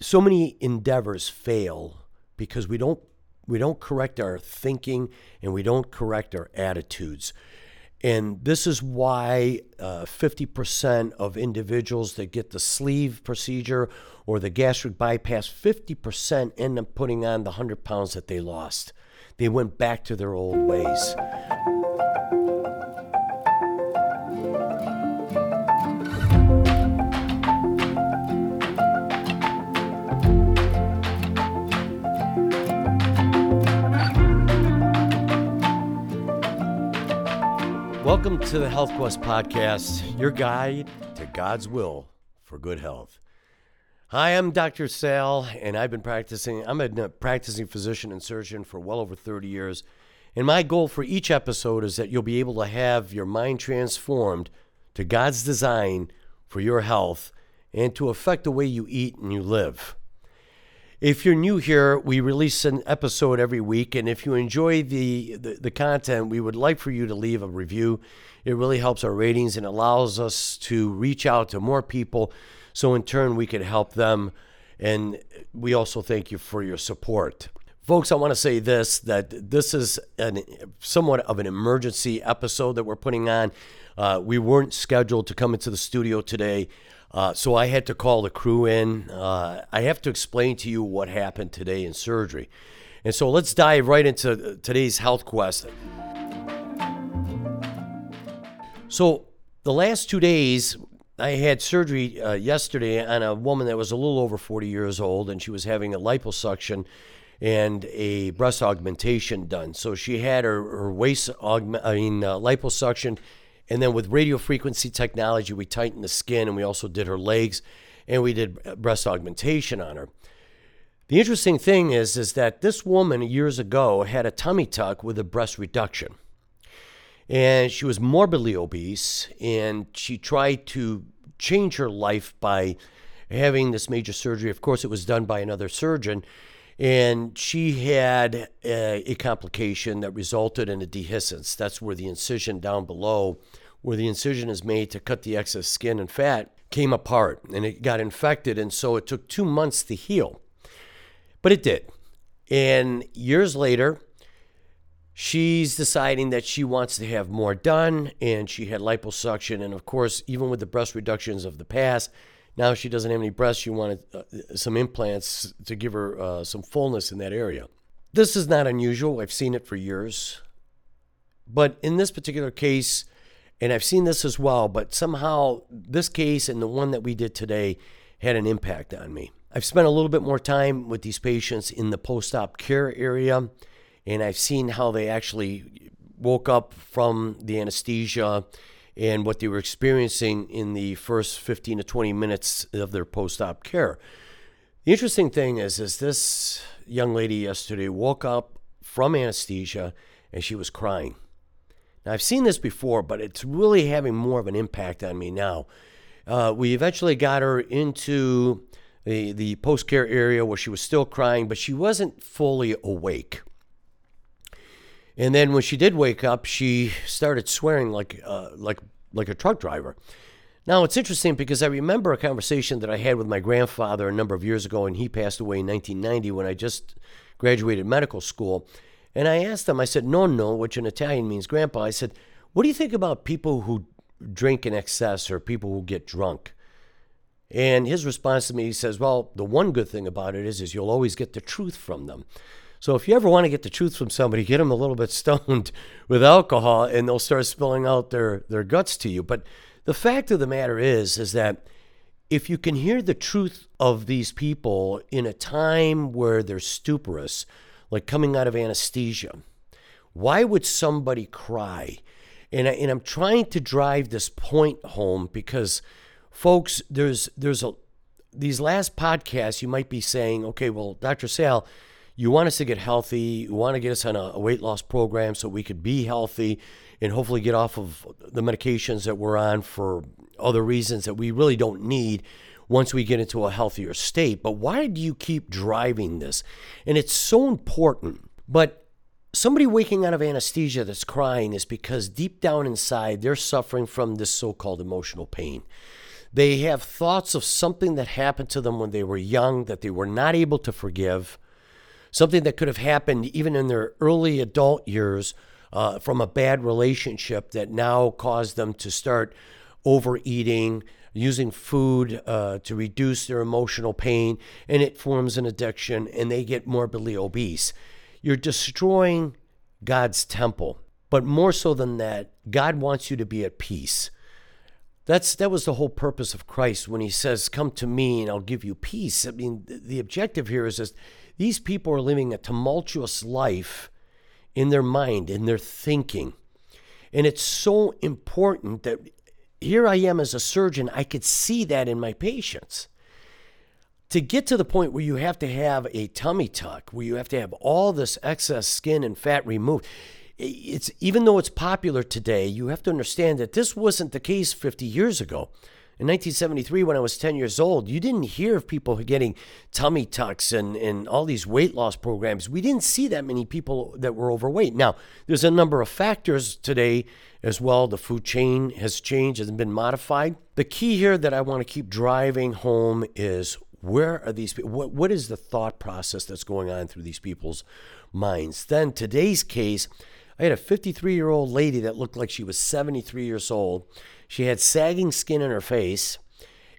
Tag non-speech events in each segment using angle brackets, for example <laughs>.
so many endeavors fail because we don't we don't correct our thinking and we don't correct our attitudes. And this is why uh, 50% of individuals that get the sleeve procedure or the gastric bypass, 50% end up putting on the 100 pounds that they lost. They went back to their old ways. Welcome to the Health Quest podcast, your guide to God's will for good health. Hi, I'm Dr. Sal, and I've been practicing. I'm a practicing physician and surgeon for well over 30 years. And my goal for each episode is that you'll be able to have your mind transformed to God's design for your health and to affect the way you eat and you live. If you're new here, we release an episode every week, and if you enjoy the, the, the, content, we would like for you to leave a review. It really helps our ratings and allows us to reach out to more people, so in turn, we can help them. And we also thank you for your support. Folks, I want to say this that this is an, somewhat of an emergency episode that we're putting on. Uh, we weren't scheduled to come into the studio today. Uh, so I had to call the crew in. Uh, I have to explain to you what happened today in surgery. And so let's dive right into today's health quest. So the last two days, I had surgery uh, yesterday on a woman that was a little over 40 years old, and she was having a liposuction and a breast augmentation done. So she had her, her waist, augment, I mean, uh, liposuction and then with radio frequency technology, we tightened the skin and we also did her legs and we did breast augmentation on her. The interesting thing is, is that this woman years ago had a tummy tuck with a breast reduction. And she was morbidly obese and she tried to change her life by having this major surgery. Of course, it was done by another surgeon and she had a, a, complication that resulted in a dehiscence. That's where the incision down below, where the incision is made to cut the excess skin and fat, came apart and it got infected. And so it took two months to heal. But it did. And years later, she's deciding that she wants to have more done. And she had liposuction. And of course, even with the breast reductions of the past, now she doesn't have any breasts. She wanted uh, some implants to give her uh, some fullness in that area. This is not unusual. I've seen it for years. But in this particular case, and I've seen this as well, but somehow this case and the one that we did today had an impact on me. I've spent a little bit more time with these patients in the post op care area, and I've seen how they actually woke up from the anesthesia and what they were experiencing in the first 15 to 20 minutes of their post-op care. The interesting thing is, is this young lady yesterday woke up from anesthesia and she was crying. Now I've seen this before, but it's really having more of an impact on me now. Uh, we eventually got her into the the post care area where she was still crying, but she wasn't fully awake. And then when she did wake up, she started swearing like uh, like like a truck driver. Now it's interesting because I remember a conversation that I had with my grandfather a number of years ago, and he passed away in 1990 when I just graduated medical school. And I asked them, I said, "Nonno," which in Italian means grandpa. I said, "What do you think about people who drink in excess or people who get drunk?" And his response to me, he says, "Well, the one good thing about it is, is you'll always get the truth from them." So if you ever want to get the truth from somebody, get them a little bit stoned <laughs> with alcohol and they'll start spilling out their, their guts to you. But the fact of the matter is, is that if you can hear the truth of these people in a time where they're stuporous, like coming out of anesthesia, why would somebody cry? And, I, and I'm trying to drive this point home because, folks, there's there's a these last podcasts you might be saying, okay, well, Dr. Sal, you want us to get healthy. You want to get us on a, weight loss program so we could be healthy and hopefully get off of the medications that we're on for other reasons that we really don't need once we get into a healthier state. But why do you keep driving this? And it's so important. But somebody waking out of anesthesia that's crying is because deep down inside they're suffering from this so called emotional pain. They have thoughts of something that happened to them when they were young that they were not able to forgive, something that could have happened even in their early adult years uh, from a bad relationship that now caused them to start overeating, using food uh, to reduce their emotional pain, and it forms an addiction and they get morbidly obese. You're destroying God's temple. But more so than that, God wants you to be at peace. That's that was the whole purpose of Christ when he says, "Come to me and I'll give you peace." I mean, the objective here is just these people are living a tumultuous life in their mind, in their thinking. And it's so important that here I am as a surgeon, I could see that in my patients. To get to the point where you have to have a tummy tuck, where you have to have all this excess skin and fat removed, it's even though it's popular today, you have to understand that this wasn't the case 50 years ago. In 1973, when I was 10 years old, you didn't hear of people getting tummy tucks and, and all these weight loss programs. We didn't see that many people that were overweight. Now, there's a number of factors today as well. The food chain has changed, has been modified. The key here that I want to keep driving home is where are these people? What, what is the thought process that's going on through these people's minds? Then, today's case, I had a 53 year old lady that looked like she was 73 years old. She had sagging skin in her face,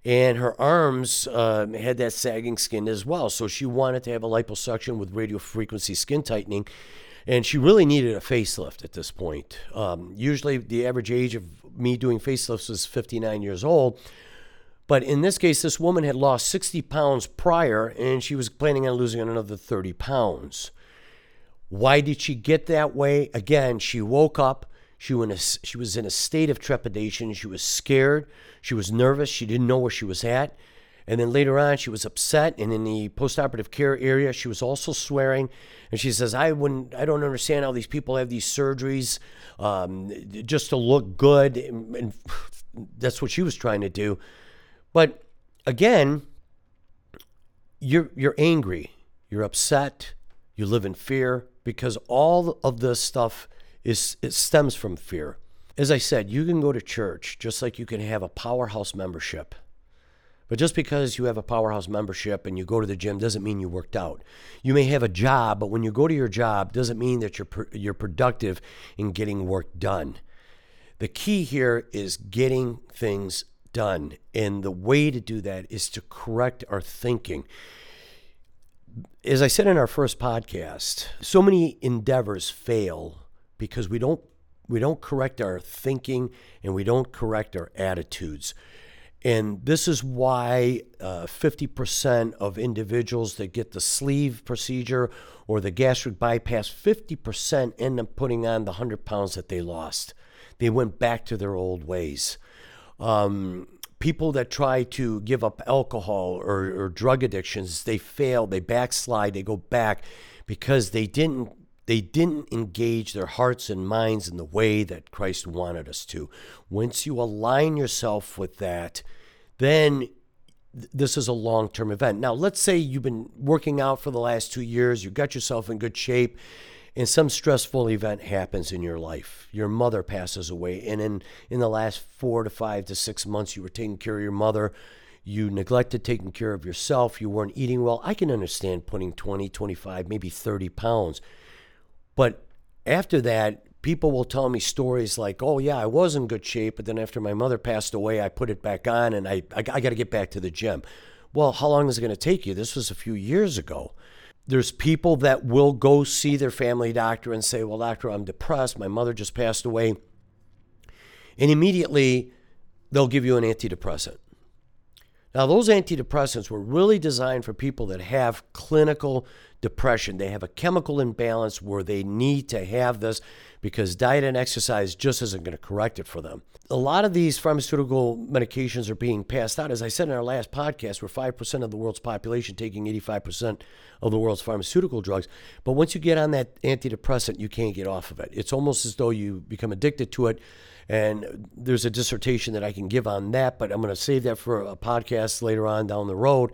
and her arms uh, had that sagging skin as well. So she wanted to have a liposuction with radiofrequency skin tightening, and she really needed a facelift at this point. Um, usually, the average age of me doing facelifts was 59 years old. But in this case, this woman had lost 60 pounds prior, and she was planning on losing another 30 pounds. Why did she get that way? Again, she woke up. She, a, she was in a state of trepidation. She was scared. She was nervous. She didn't know where she was at. And then later on, she was upset. And in the postoperative care area, she was also swearing. And she says, "I wouldn't. I don't understand how these people have these surgeries um, just to look good." And, and <sighs> that's what she was trying to do. But again, you're you're angry. You're upset. You live in fear because all of this stuff is it stems from fear. As I said, you can go to church just like you can have a powerhouse membership. But just because you have a powerhouse membership and you go to the gym doesn't mean you worked out. You may have a job, but when you go to your job doesn't mean that you're you're productive in getting work done. The key here is getting things done. And the way to do that is to correct our thinking as I said in our first podcast, so many endeavors fail because we don't we don't correct our thinking and we don't correct our attitudes. And this is why uh, 50% of individuals that get the sleeve procedure or the gastric bypass, 50% end up putting on the 100 pounds that they lost. They went back to their old ways. Um, people that try to give up alcohol or, or drug addictions, they fail, they backslide, they go back because they didn't they didn't engage their hearts and minds in the way that Christ wanted us to. Once you align yourself with that, then this is a long term event. Now, let's say you've been working out for the last two years, you got yourself in good shape, and some stressful event happens in your life. Your mother passes away, and in, in the last four to five to six months, you were taking care of your mother. You neglected taking care of yourself. You weren't eating well. I can understand putting 20, 25, maybe 30 pounds. But after that, people will tell me stories like, oh, yeah, I was in good shape, but then after my mother passed away, I put it back on and I, I, I got to get back to the gym. Well, how long is it going to take you? This was a few years ago. There's people that will go see their family doctor and say, Well, doctor, I'm depressed. My mother just passed away. And immediately they'll give you an antidepressant. Now, those antidepressants were really designed for people that have clinical depression. They have a chemical imbalance where they need to have this because diet and exercise just isn't going to correct it for them. A lot of these pharmaceutical medications are being passed out. As I said in our last podcast, we're 5% of the world's population taking 85% of the world's pharmaceutical drugs. But once you get on that antidepressant, you can't get off of it. It's almost as though you become addicted to it. And there's a dissertation that I can give on that, but I'm going to save that for a podcast later on down the road.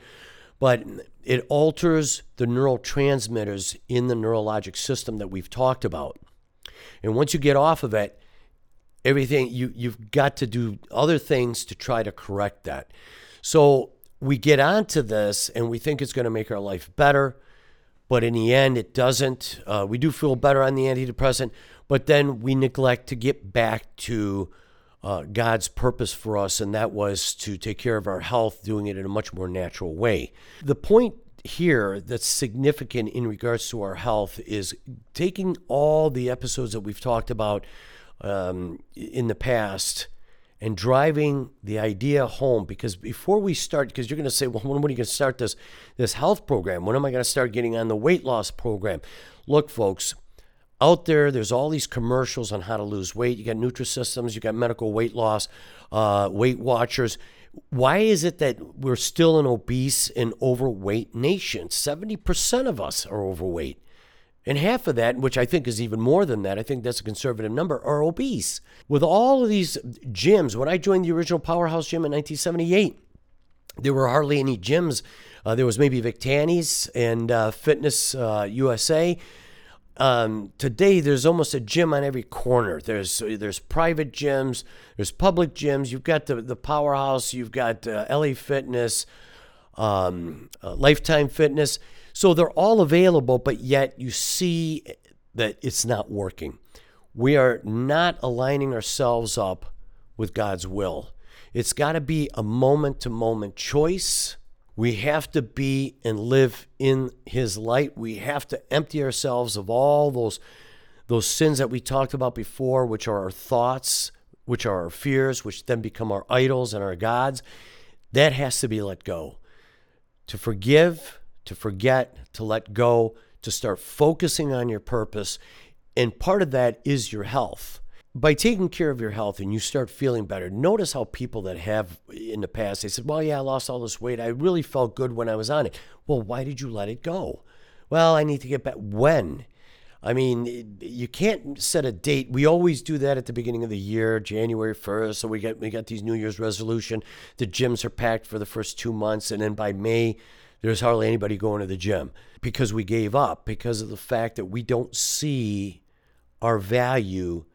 But it alters the neurotransmitters in the neurologic system that we've talked about. And once you get off of it, everything you you've got to do other things to try to correct that. So we get onto this and we think it's going to make our life better, but in the end, it doesn't. Uh, we do feel better on the antidepressant, but then we neglect to get back to uh, God's purpose for us, and that was to take care of our health, doing it in a much more natural way. The point here that's significant in regards to our health is taking all the episodes that we've talked about um, in the past and driving the idea home. Because before we start because you're going to say well when are you going to start this this health program? When am i going to start getting on the weight loss program? Look folks out there there's all these commercials on how to lose weight you got nutrisystems you got medical weight loss uh, weight watchers why is it that we're still an obese and overweight nation 70% of us are overweight and half of that, which I think is even more than that, I think that's a conservative number, are obese. With all of these gyms, when I joined the original Powerhouse Gym in 1978, there were hardly any gyms. Uh, there was maybe Vic Tanny's and uh, Fitness uh, USA. Um, today, there's almost a gym on every corner. There's there's private gyms, there's public gyms. You've got the the Powerhouse, you've got uh, LA Fitness, um, uh, Lifetime Fitness. So they're all available, but yet you see that it's not working. We are not aligning ourselves up with God's will. It's got to be a moment to moment choice. We have to be and live in his light. We have to empty ourselves of all those those sins that we talked about before, which are our thoughts, which are our fears, which then become our idols and our gods. That has to be let go. To forgive to forget, to let go, to start focusing on your purpose. And part of that is your health. By taking care of your health and you start feeling better, notice how people that have in the past, they said, Well, yeah, I lost all this weight. I really felt good when I was on it. Well, why did you let it go? Well, I need to get back. When? I mean, you can't set a date. We always do that at the beginning of the year, January 1st. So we get we got these New Year's resolution. The gyms are packed for the first two months, and then by May, there's hardly anybody going to the gym because we gave up because of the fact that we don't see our value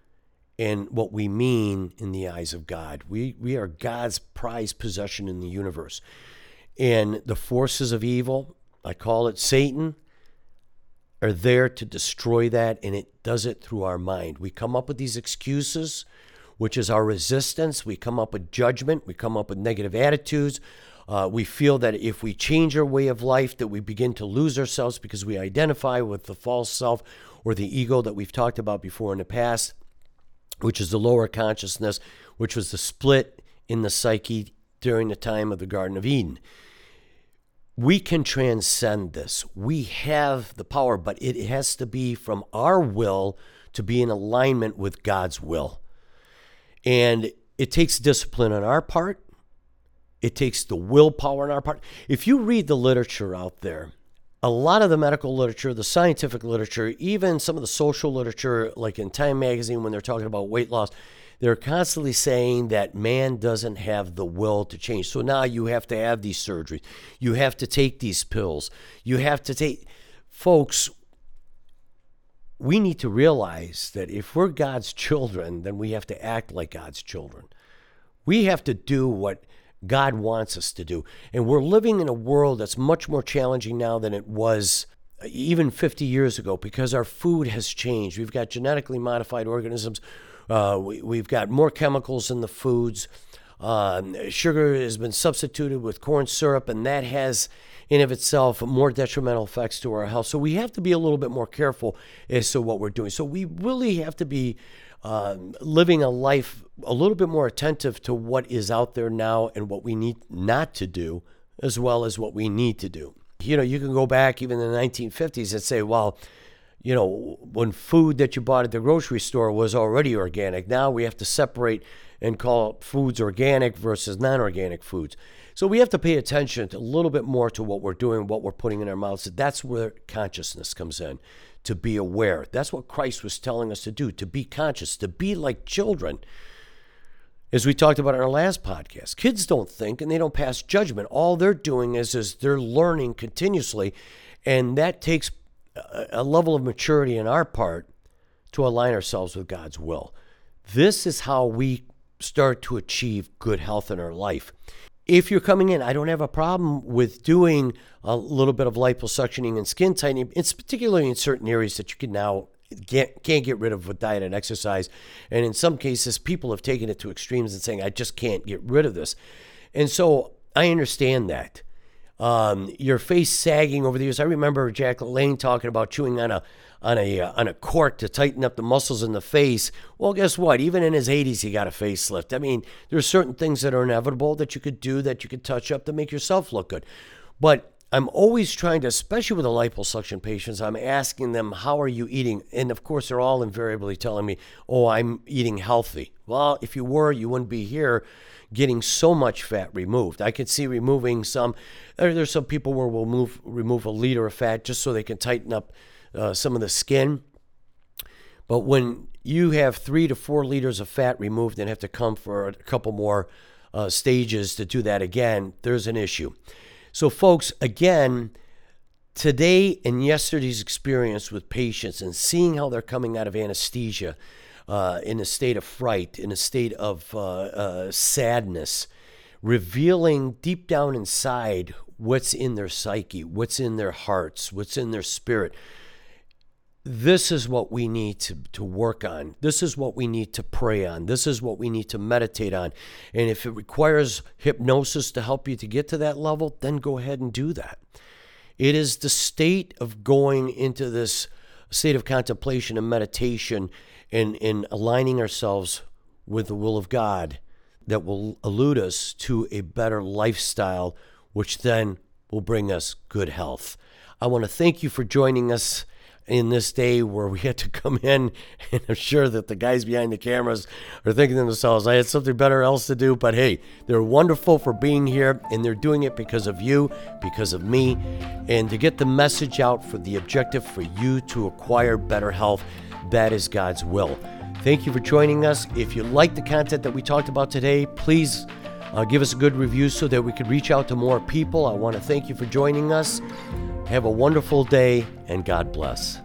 in what we mean in the eyes of God. We we are God's prized possession in the universe. And the forces of evil, I call it Satan, are there to destroy that and it does it through our mind. We come up with these excuses, which is our resistance. We come up with judgment, we come up with negative attitudes, uh, we feel that if we change our way of life, that we begin to lose ourselves because we identify with the false self or the ego that we've talked about before in the past, which is the lower consciousness, which was the split in the psyche during the time of the Garden of Eden. We can transcend this. We have the power, but it has to be from our will to be in alignment with God's will. And it takes discipline on our part. It takes the willpower on our part. If you read the literature out there, a lot of the medical literature, the scientific literature, even some of the social literature, like in Time magazine, when they're talking about weight loss, they're constantly saying that man doesn't have the will to change. So now you have to have these surgeries. You have to take these pills. You have to take. Folks, we need to realize that if we're God's children, then we have to act like God's children. We have to do what God wants us to do. And we're living in a world that's much more challenging now than it was even 50 years ago because our food has changed. We've got genetically modified organisms, uh, we, have got more chemicals in the foods. Uh, sugar has been substituted with corn syrup, and that has, in of itself, more detrimental effects to our health. So we have to be a little bit more careful as to what we're doing. So we really have to be uh, living a life a little bit more attentive to what is out there now and what we need not to do, as well as what we need to do. You know, you can go back even in the 1950s and say, well, you know, when food that you bought at the grocery store was already organic, now we have to separate and call foods organic versus non organic foods. So we have to pay attention a little bit more to what we're doing, what we're putting in our mouths. That's where consciousness comes in to be aware. That's what Christ was telling us to do, to be conscious, to be like children. As we talked about in our last podcast, kids don't think and they don't pass judgment. All they're doing is, is they're learning continuously, and that takes a level of maturity in our part to align ourselves with God's will. This is how we start to achieve good health in our life. If you're coming in, I don't have a problem with doing a little bit of liposuctioning and skin tightening. It's particularly in certain areas that you can now can't, can't get rid of with diet and exercise. And in some cases, people have taken it to extremes and saying, I just can't get rid of this. And so I understand that. Um, your face sagging over the years. I remember Jack LaLanne talking about chewing on a on a uh, on a cork to tighten up the muscles in the face. Well, guess what? Even in his 80s, he got a facelift. I mean, there's certain things that are inevitable that you could do that you could touch up to make yourself look good. But I'm always trying to, especially with the liposuction patients, I'm asking them, how are you eating? And of course, they're all invariably telling me, oh, I'm eating healthy. Well, if you were, you wouldn't be here getting so much fat removed. I could see removing some, there's some people where we'll move, remove a liter of fat just so they can tighten up uh, some of the skin. But when you have three to four liters of fat removed and have to come for a couple more uh, stages to do that again, there's an issue. So, folks, again, today and yesterday's experience with patients and seeing how they're coming out of anesthesia uh, in a state of fright, in a state of uh, uh, sadness, revealing deep down inside what's in their psyche, what's in their hearts, what's in their spirit. This is what we need to, to work on. This is what we need to pray on. This is what we need to meditate on. And if it requires hypnosis to help you to get to that level, then go ahead and do that. It is the state of going into this state of contemplation and meditation and, and aligning ourselves with the will of God that will elude us to a better lifestyle, which then will bring us good health. I want to thank you for joining us in this day where we had to come in and I'm sure that the guys behind the cameras are thinking to themselves, I had something better else to do. But hey, they're wonderful for being here and they're doing it because of you, because of me, and to get the message out for the objective for you to acquire better health. That is God's will. Thank you for joining us. If you like the content that we talked about today, please uh, give us a good review so that we could reach out to more people. I want to thank you for joining us. Have a wonderful day and God bless.